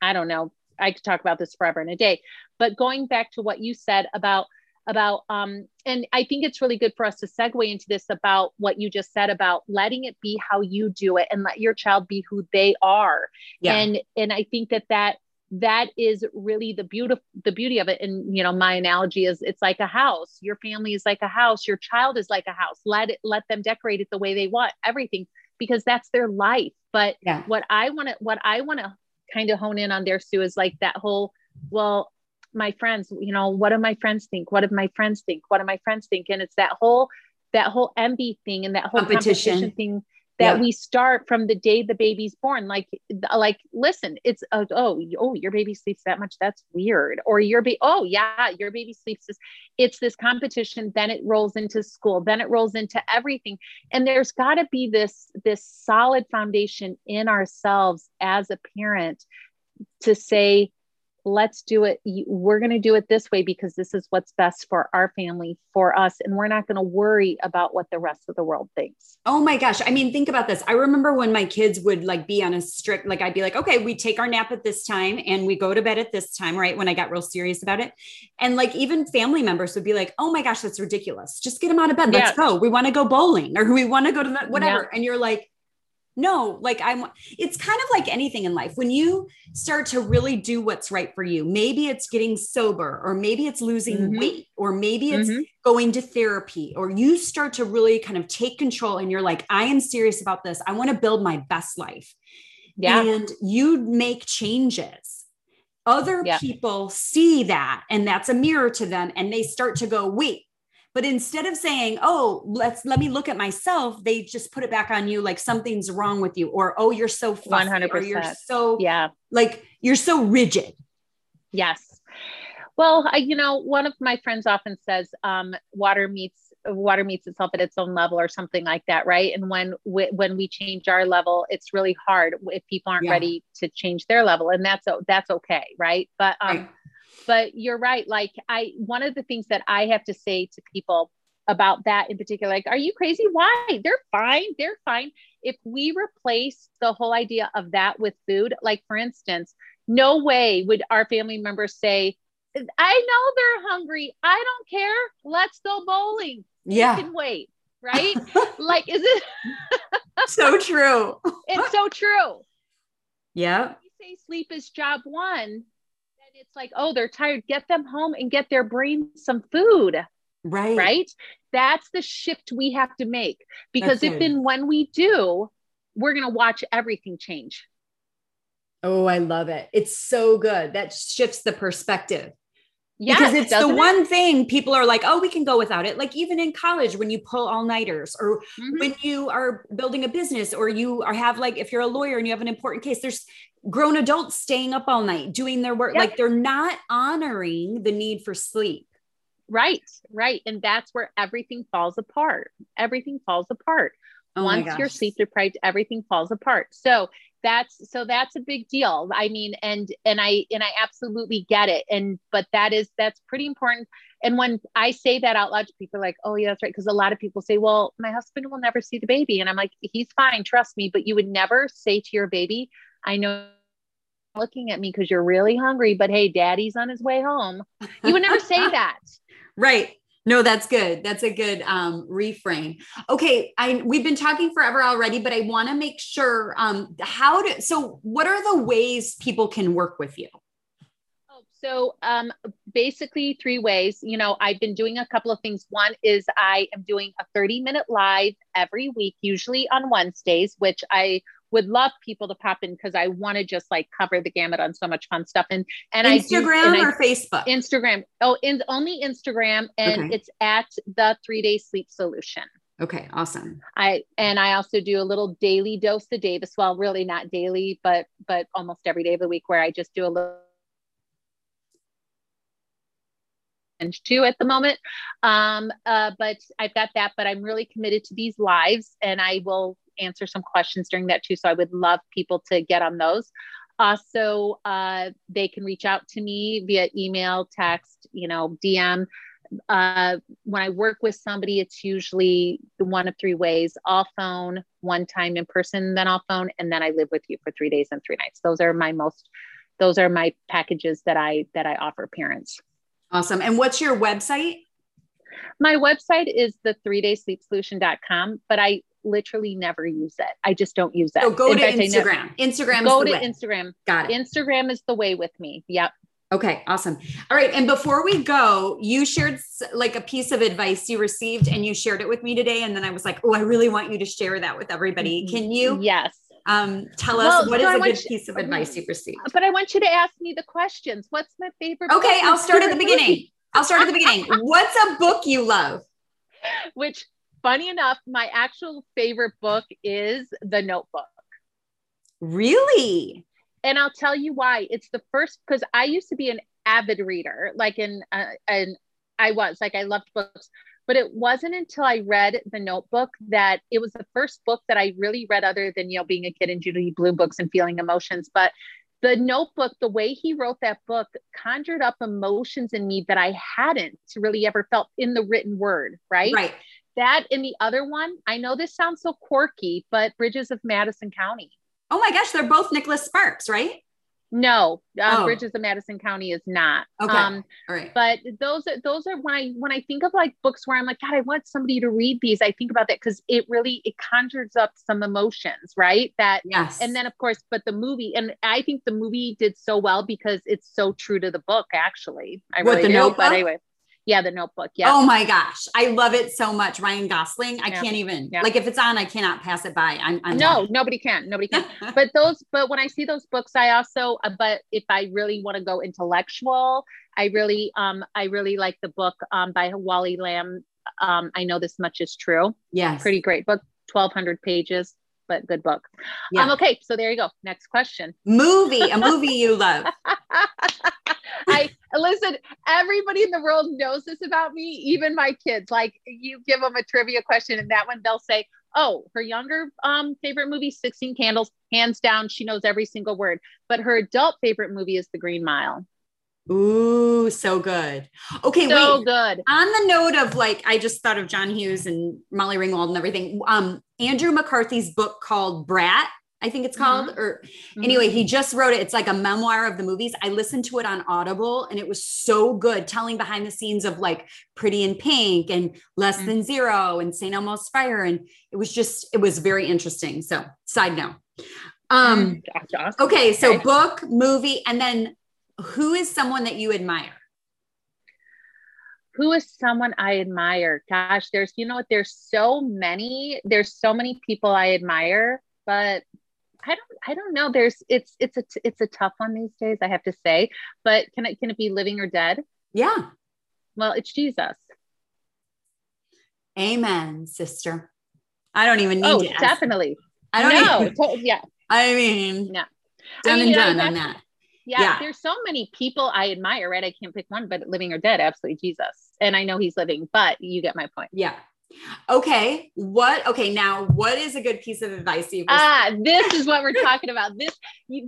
Speaker 2: i don't know I could talk about this forever and a day. But going back to what you said about about um and i think it's really good for us to segue into this about what you just said about letting it be how you do it and let your child be who they are yeah. and and i think that that that is really the beautiful the beauty of it and you know my analogy is it's like a house your family is like a house your child is like a house let it let them decorate it the way they want everything because that's their life but yeah. what i want to what i want to kind of hone in on there sue is like that whole well my friends you know what do my friends think? What do my friends think? What do my friends think? And it's that whole that whole envy thing and that whole competition, competition thing that yeah. we start from the day the baby's born. Like like listen it's uh, oh oh your baby sleeps that much. That's weird. Or your baby oh yeah your baby sleeps this it's this competition. Then it rolls into school. Then it rolls into everything. And there's got to be this this solid foundation in ourselves as a parent to say let's do it we're going to do it this way because this is what's best for our family for us and we're not going to worry about what the rest of the world thinks.
Speaker 1: Oh my gosh i mean think about this. I remember when my kids would like be on a strict like i'd be like okay we take our nap at this time and we go to bed at this time right when i got real serious about it. And like even family members would be like oh my gosh that's ridiculous. Just get them out of bed. Let's yeah. go. We want to go bowling or we want to go to the whatever. Yeah. and you're like no like i'm it's kind of like anything in life when you start to really do what's right for you maybe it's getting sober or maybe it's losing mm-hmm. weight or maybe it's mm-hmm. going to therapy or you start to really kind of take control and you're like i am serious about this i want to build my best life yeah and you make changes other yeah. people see that and that's a mirror to them and they start to go wait but instead of saying, "Oh, let's let me look at myself," they just put it back on you like something's wrong with you, or "Oh, you're so one hundred percent, you're so yeah, like you're so rigid."
Speaker 2: Yes. Well, I, you know, one of my friends often says, um, "Water meets water meets itself at its own level," or something like that, right? And when we, when we change our level, it's really hard if people aren't yeah. ready to change their level, and that's that's okay, right? But um, right but you're right like i one of the things that i have to say to people about that in particular like are you crazy? Why? They're fine they're fine. If we replace the whole idea of that with food like for instance no way would our family members say i know they're hungry i don't care let's go bowling.
Speaker 1: Yeah.
Speaker 2: you can wait right? (laughs) Like is it (laughs)
Speaker 1: so true.
Speaker 2: It's so true. (laughs)
Speaker 1: Yeah.
Speaker 2: You say sleep is job one it's like, oh, they're tired. Get them home and get their brain some food.
Speaker 1: Right.
Speaker 2: Right. That's the shift we have to make because That's if it. and when we do, we're going to watch everything change.
Speaker 1: Oh, I love it. It's so good. That shifts the perspective. Yeah, because it's the one it? thing people are like, oh, we can go without it. Like even in college, when you pull all nighters, or mm-hmm. when you are building a business, or you are have like if you're a lawyer and you have an important case, there's grown adults staying up all night doing their work. Like they're not honoring the need for sleep.
Speaker 2: Right, right. And that's where everything falls apart. Everything falls apart. Oh Once you're sleep deprived, everything falls apart. So that's so that's a big deal. I mean, and and I and I absolutely get it. And but that is that's pretty important. And when I say that out loud to people, like, oh yeah, that's right. Because a lot of people say, well, my husband will never see the baby, and I'm like, he's fine, trust me. But you would never say to your baby, I know looking at me because you're really hungry, but hey, daddy's on his way home. You would never say (laughs) that.
Speaker 1: right. No, that's good. That's a good um, reframe. Okay, I we've been talking forever already, but I want to make sure um, how to. So, what are the ways people can work with you?
Speaker 2: Oh, so, um, basically, three ways. You know, I've been doing a couple of things. One is I am doing a 30 minute live every week, usually on Wednesdays, which I would love people to pop in because I want to just like cover the gamut on so much fun stuff. And and
Speaker 1: Instagram
Speaker 2: I
Speaker 1: do, or I, Facebook?
Speaker 2: Instagram. Oh, in only Instagram, and okay. it's at the three day sleep solution.
Speaker 1: Okay, awesome.
Speaker 2: I and I also do a little daily dose of Davis. Well, really not daily, but but almost every day of the week where I just do a little and two at the moment. Um, uh, but I've got that, but I'm really committed to these lives and I will answer some questions during that too. So I would love people to get on those. Also, uh, they can reach out to me via email, text, you know, DM. Uh, when I work with somebody, it's usually the one of three ways all phone, one time in person, then all phone, and then I live with you for three days and three nights. Those are my most, those are my packages that I that I offer parents.
Speaker 1: Awesome. And what's your website?
Speaker 2: My website is the three day sleep solution.com, but I literally never use it. I just don't use it.
Speaker 1: So go In to fact, Instagram. Instagram.
Speaker 2: Go to way. Instagram.
Speaker 1: Got it.
Speaker 2: Instagram is the way with me. Yep.
Speaker 1: Okay, awesome. All right. And before we go, you shared like a piece of advice you received and you shared it with me today. And then I was like, oh, I really want you to share that with everybody. Mm-hmm. Can you?
Speaker 2: Yes.
Speaker 1: Um, tell us well, what is a good you, piece of advice you've received?
Speaker 2: But I want you to ask me the questions. What's my favorite?
Speaker 1: Okay, I'll start at the beginning. I'll start at the beginning. (laughs) What's a book you love?
Speaker 2: Which, funny enough, my actual favorite book is The Notebook.
Speaker 1: Really?
Speaker 2: and I'll tell you why. It's the first because I used to be an avid reader, like in uh, and I was like I loved books, but it wasn't until I read The Notebook that it was the first book that I really read, other than you know being a kid in Judy Blume books and feeling emotions. But the Notebook, the way he wrote that book, conjured up emotions in me that I hadn't really ever felt in the written word. Right.
Speaker 1: Right.
Speaker 2: That and the other one, I know this sounds so quirky, but Bridges of Madison County.
Speaker 1: Oh my gosh, they're both Nicholas Sparks, right?
Speaker 2: No, uh, oh. Bridges of Madison County is not.
Speaker 1: Okay. Um, All right.
Speaker 2: But those are those are when I when I think of like books where I'm like, God, I want somebody to read these. I think about that because it really it conjures up some emotions, right? That
Speaker 1: yes.
Speaker 2: And then of course, but the movie, and I think the movie did so well because it's so true to the book. Actually, I
Speaker 1: what, really the
Speaker 2: do.
Speaker 1: Notebook?
Speaker 2: But anyway, yeah, the notebook. Yeah.
Speaker 1: Oh my gosh. I love it so much. Ryan Gosling. I yeah. can't even yeah. like if it's on, I cannot pass it by. I'm, I'm
Speaker 2: no, nobody can. Nobody can. (laughs) but those, but when I see those books, I also, uh, but if I really want to go intellectual, I really, um, I really like the book um by Wally Lamb. Um, I know this much is true.
Speaker 1: Yes.
Speaker 2: Pretty great book, 1200 pages but good book. Yeah. Um, okay, so there you go. Next question.
Speaker 1: Movie, a movie you (laughs) love.
Speaker 2: I listen, everybody in the world knows this about me, even my kids. Like you give them a trivia question and that one they'll say, "Oh, her younger um favorite movie 16 Candles, hands down, she knows every single word. But her adult favorite movie is The Green Mile."
Speaker 1: Ooh, so good. Okay,
Speaker 2: so
Speaker 1: wait.
Speaker 2: good.
Speaker 1: On the note of like, I just thought of John Hughes and Molly Ringwald and everything. Um, Andrew McCarthy's book called Brat I think it's called. Mm-hmm. Or mm-hmm. anyway, he just wrote it. It's like a memoir of the movies. I listened to it on Audible and it was so good, telling behind the scenes of like Pretty in Pink and Less mm-hmm. Than Zero and St. Elmo's Fire. And it was just, it was very interesting. So, side note. Um, mm, okay, so book, movie, and then who is someone that you admire?
Speaker 2: who is someone I admire? Gosh, there's, you know what, there's so many, there's so many people I admire, but I don't I don't know. There's it's it's a it's a tough one these days, I have to say. But can it can it be living or dead?
Speaker 1: Yeah.
Speaker 2: Well, it's Jesus.
Speaker 1: Amen, sister. I don't even need
Speaker 2: oh,
Speaker 1: to.
Speaker 2: definitely.
Speaker 1: I don't
Speaker 2: know. yeah.
Speaker 1: I mean,
Speaker 2: yeah.
Speaker 1: Done I mean, and done on that.
Speaker 2: Yeah, yeah, there's so many people I admire, right? I can't pick one, but living or dead, absolutely Jesus. And I know he's living, but you get my point.
Speaker 1: Yeah. Okay. What? Okay. Now, what is a good piece of advice you?
Speaker 2: Ah, this is what we're talking about. (laughs) This,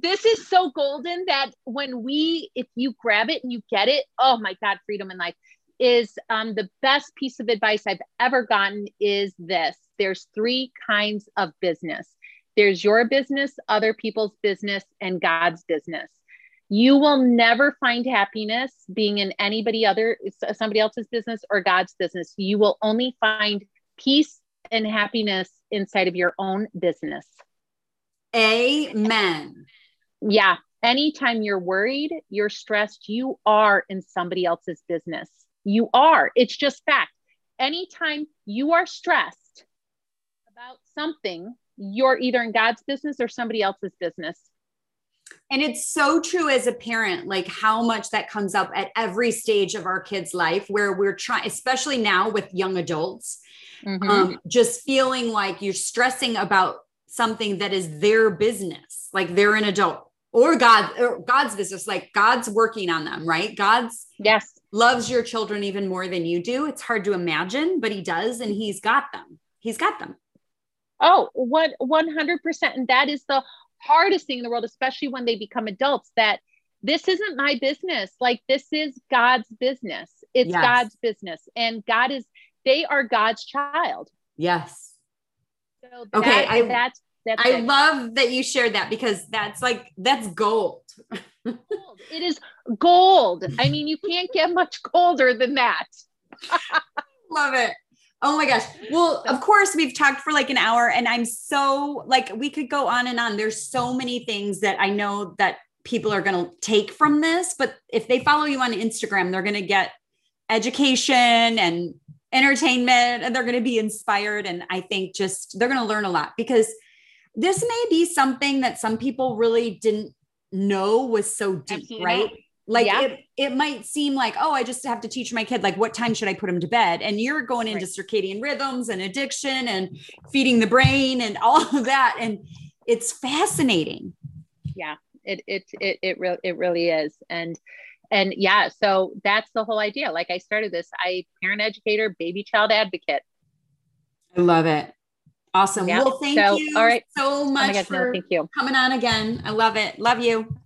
Speaker 2: this is so golden that when we, if you grab it and you get it, oh my God, freedom and life is um, the best piece of advice I've ever gotten. Is this? There's three kinds of business. There's your business, other people's business, and God's business. You will never find happiness being in anybody other somebody else's business or God's business. You will only find peace and happiness inside of your own business.
Speaker 1: Amen.
Speaker 2: Yeah. Anytime you're worried, you're stressed, you are in somebody else's business. You are. It's just fact. Anytime you are stressed about something, you're either in God's business or somebody else's business.
Speaker 1: And it's so true as a parent, like how much that comes up at every stage of our kids' life, where we're trying, especially now with young adults, mm-hmm. um, just feeling like you're stressing about something that is their business, like they're an adult or God or God's business, like God's working on them, right? God's
Speaker 2: yes
Speaker 1: loves your children even more than you do. It's hard to imagine, but He does, and He's got them. He's got them.
Speaker 2: Oh, what 100%. And that is the hardest thing in the world, especially when they become adults, that this isn't my business. Like this is God's business. It's yes. God's business. And God is, they are God's child.
Speaker 1: Yes.
Speaker 2: So that, okay. I, that's, that's
Speaker 1: I it. love that you shared that because that's like, that's gold.
Speaker 2: gold. It is gold. I mean, you can't get much (laughs) colder than that. (laughs)
Speaker 1: Love it. Oh my gosh. Well, of course, we've talked for like an hour, and I'm so like, we could go on and on. There's so many things that I know that people are going to take from this, but if they follow you on Instagram, they're going to get education and entertainment and they're going to be inspired. And I think just they're going to learn a lot because this may be something that some people really didn't know was so deep, right? Like yeah. it, it might seem like, oh, I just have to teach my kid, like, what time should I put him to bed? And you're going into right. circadian rhythms and addiction and feeding the brain and all of that. And it's fascinating.
Speaker 2: Yeah, it, it, it, it, re- it really is. And, and yeah, so that's the whole idea. Like I started this, I parent educator, baby child advocate.
Speaker 1: I love it. Awesome. Yeah. Well, thank so, you
Speaker 2: all right.
Speaker 1: so oh much oh God, for no, thank you. coming on again. I love it. Love you.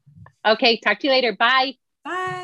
Speaker 2: Okay. Talk to you later. Bye.
Speaker 1: Bye.